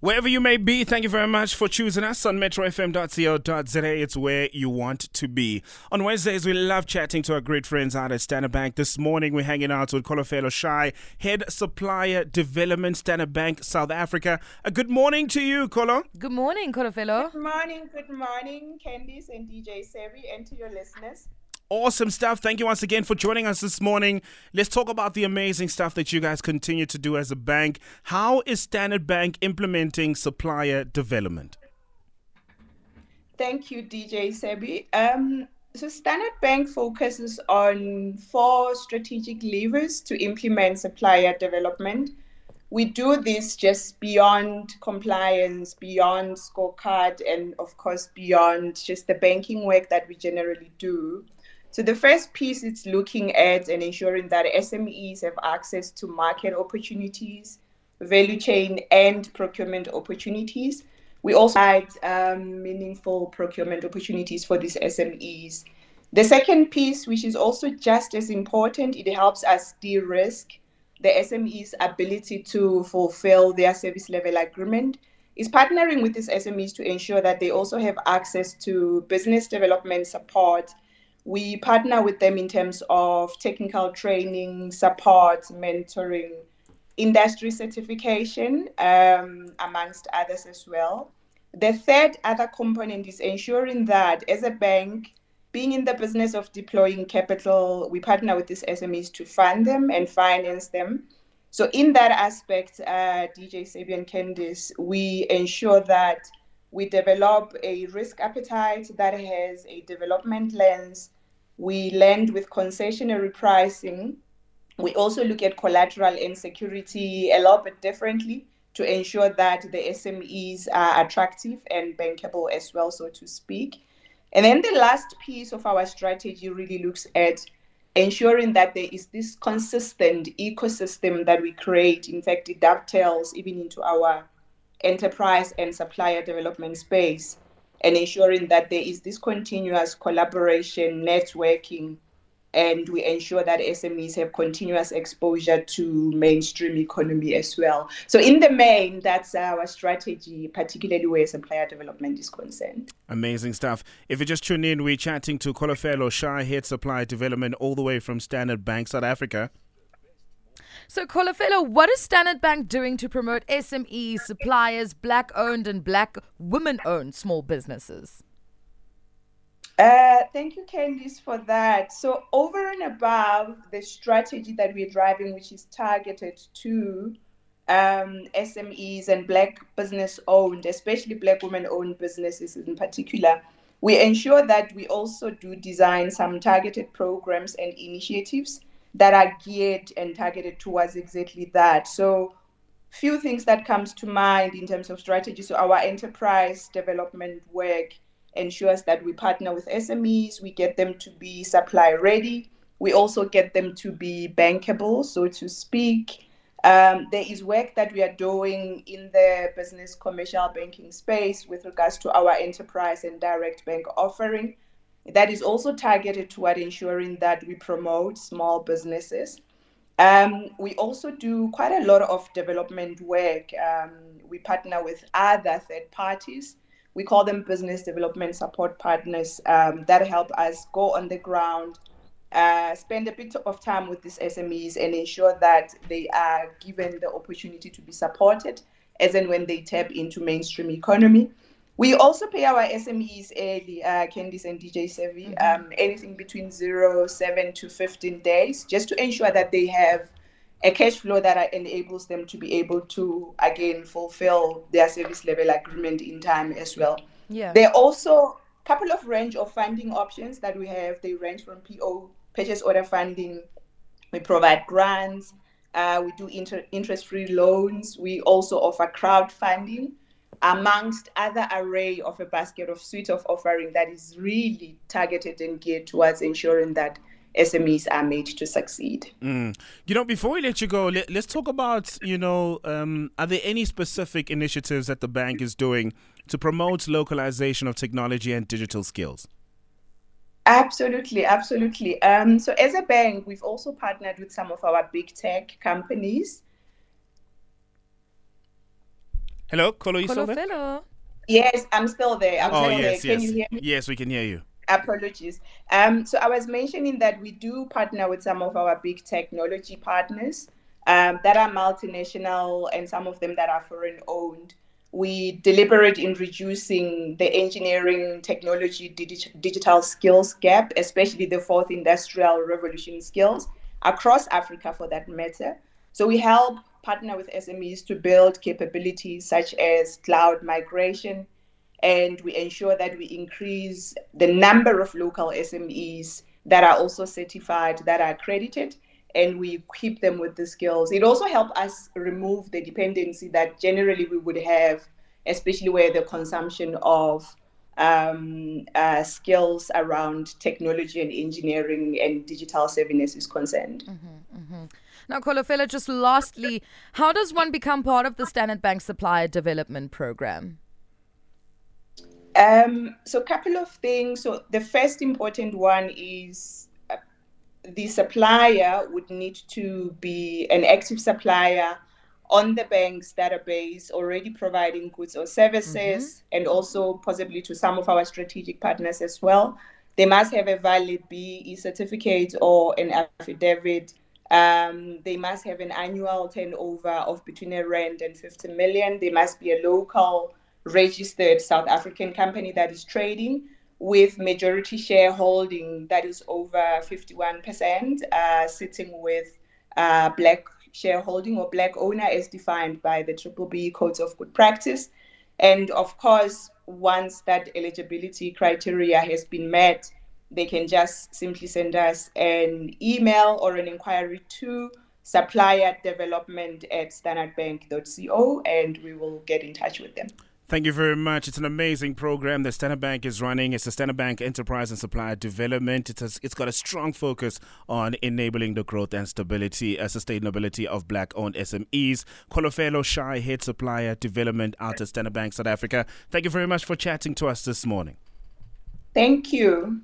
Wherever you may be, thank you very much for choosing us on metrofm.co.za. It's where you want to be. On Wednesdays, we love chatting to our great friends out at Standard Bank. This morning, we're hanging out with Kolofelo Shai, Head Supplier Development, Standard Bank, South Africa. A good morning to you, Kolo. Good morning, Kolofelo. Good morning, good morning, Candice and DJ Sabby, and to your listeners. Awesome stuff. Thank you once again for joining us this morning. Let's talk about the amazing stuff that you guys continue to do as a bank. How is Standard Bank implementing supplier development? Thank you, DJ Sabby. Um, so, Standard Bank focuses on four strategic levers to implement supplier development. We do this just beyond compliance, beyond scorecard, and of course, beyond just the banking work that we generally do. So the first piece is looking at and ensuring that SMEs have access to market opportunities, value chain, and procurement opportunities. We also had um, meaningful procurement opportunities for these SMEs. The second piece, which is also just as important, it helps us de-risk the SME's ability to fulfill their service level agreement is partnering with these SMEs to ensure that they also have access to business development support we partner with them in terms of technical training, support, mentoring, industry certification, um, amongst others as well. The third other component is ensuring that as a bank, being in the business of deploying capital, we partner with these SMEs to fund them and finance them. So, in that aspect, uh, DJ Sabian Candice, we ensure that we develop a risk appetite that has a development lens. We lend with concessionary pricing. We also look at collateral and security a little bit differently to ensure that the SMEs are attractive and bankable as well, so to speak. And then the last piece of our strategy really looks at ensuring that there is this consistent ecosystem that we create. In fact, it dovetails even into our enterprise and supplier development space and ensuring that there is this continuous collaboration, networking, and we ensure that SMEs have continuous exposure to mainstream economy as well. So in the main, that's our strategy, particularly where supplier development is concerned. Amazing stuff. If you just tune in, we're chatting to Kolofelo Shai, Head Supplier Development, all the way from Standard Bank, South Africa. So, Kolofelo, what is Standard Bank doing to promote SMEs, suppliers, black owned and black women owned small businesses? Uh, thank you, Candice, for that. So, over and above the strategy that we're driving, which is targeted to um, SMEs and Black business owned, especially Black women owned businesses in particular, we ensure that we also do design some targeted programs and initiatives that are geared and targeted towards exactly that. So few things that comes to mind in terms of strategy. So our enterprise development work ensures that we partner with SMEs, we get them to be supply ready. We also get them to be bankable, so to speak. Um, there is work that we are doing in the business commercial banking space with regards to our enterprise and direct bank offering that is also targeted toward ensuring that we promote small businesses. Um, we also do quite a lot of development work. Um, we partner with other third parties. We call them business development support partners um, that help us go on the ground, uh, spend a bit of time with these SMEs and ensure that they are given the opportunity to be supported as and when they tap into mainstream economy. We also pay our SMEs early, uh, Candice and DJ Sabby, mm-hmm. um, anything between zero, seven to 15 days, just to ensure that they have a cash flow that enables them to be able to, again, fulfill their service level agreement in time as well. Yeah. There are also a couple of range of funding options that we have. They range from PO, purchase order funding, we provide grants, uh, we do inter- interest free loans, we also offer crowdfunding amongst other array of a basket of suite of offering that is really targeted and geared towards ensuring that SMEs are made to succeed. Mm. You know, before we let you go, let, us talk about, you know, um, are there any specific initiatives that the bank is doing to promote localization of technology and digital skills? Absolutely, absolutely. Um, so, as a bank, we've also partnered with some of our big tech companies Hello, Kolo, you still there? Kolofelo. Yes, I'm still there. I'm Oh, still yes, there. Can yes. you hear me? Yes, we can hear you. Apologies. Um, so I was mentioning that we do partner with some of our big technology partners um, that are multinational and some of them that are foreign owned. We deliberate in reducing the engineering technology digi- digital skills gap, especially the fourth industrial revolution skills across Africa for that matter. So we help partner with SMEs to build capabilities such as cloud migration, and we ensure that we increase the number of local SMEs that are also certified, that are accredited, and we equip them with the skills. It also helps us remove the dependency that generally we would have, especially where the consumption of um, uh, skills around technology and engineering and digital savviness is concerned. Mm-hmm, mm-hmm. Now, Kolofelo, just lastly, how does one become part of the Standard Bank Supplier Development Program? Um, so, a couple of things. So, the first important one is uh, the supplier would need to be an active supplier on the bank's database, already providing goods or services, and also possibly to some of our strategic partners as well. They must have a valid BE certificate or an affidavit. Um, they must have an annual turnover of between a rand and 50 million. They must be a local registered South African company that is trading with majority shareholding that is over 51%, uh, sitting with uh, black shareholding or black owner as defined by the Triple B Codes of Good Practice. And of course, once that eligibility criteria has been met, they can just simply send us an email or an inquiry to supplier development at standardbank.co and we will get in touch with them. Thank you very much. It's an amazing program that Standard Bank is running. It's the Standard Bank Enterprise and Supplier Development. It has, it's got a strong focus on enabling the growth and stability, uh, sustainability of black-owned SMEs. Kolofelo Shai, Head Supplier Development out at Standard Bank South Africa. Thank you very much for chatting to us this morning. Thank you.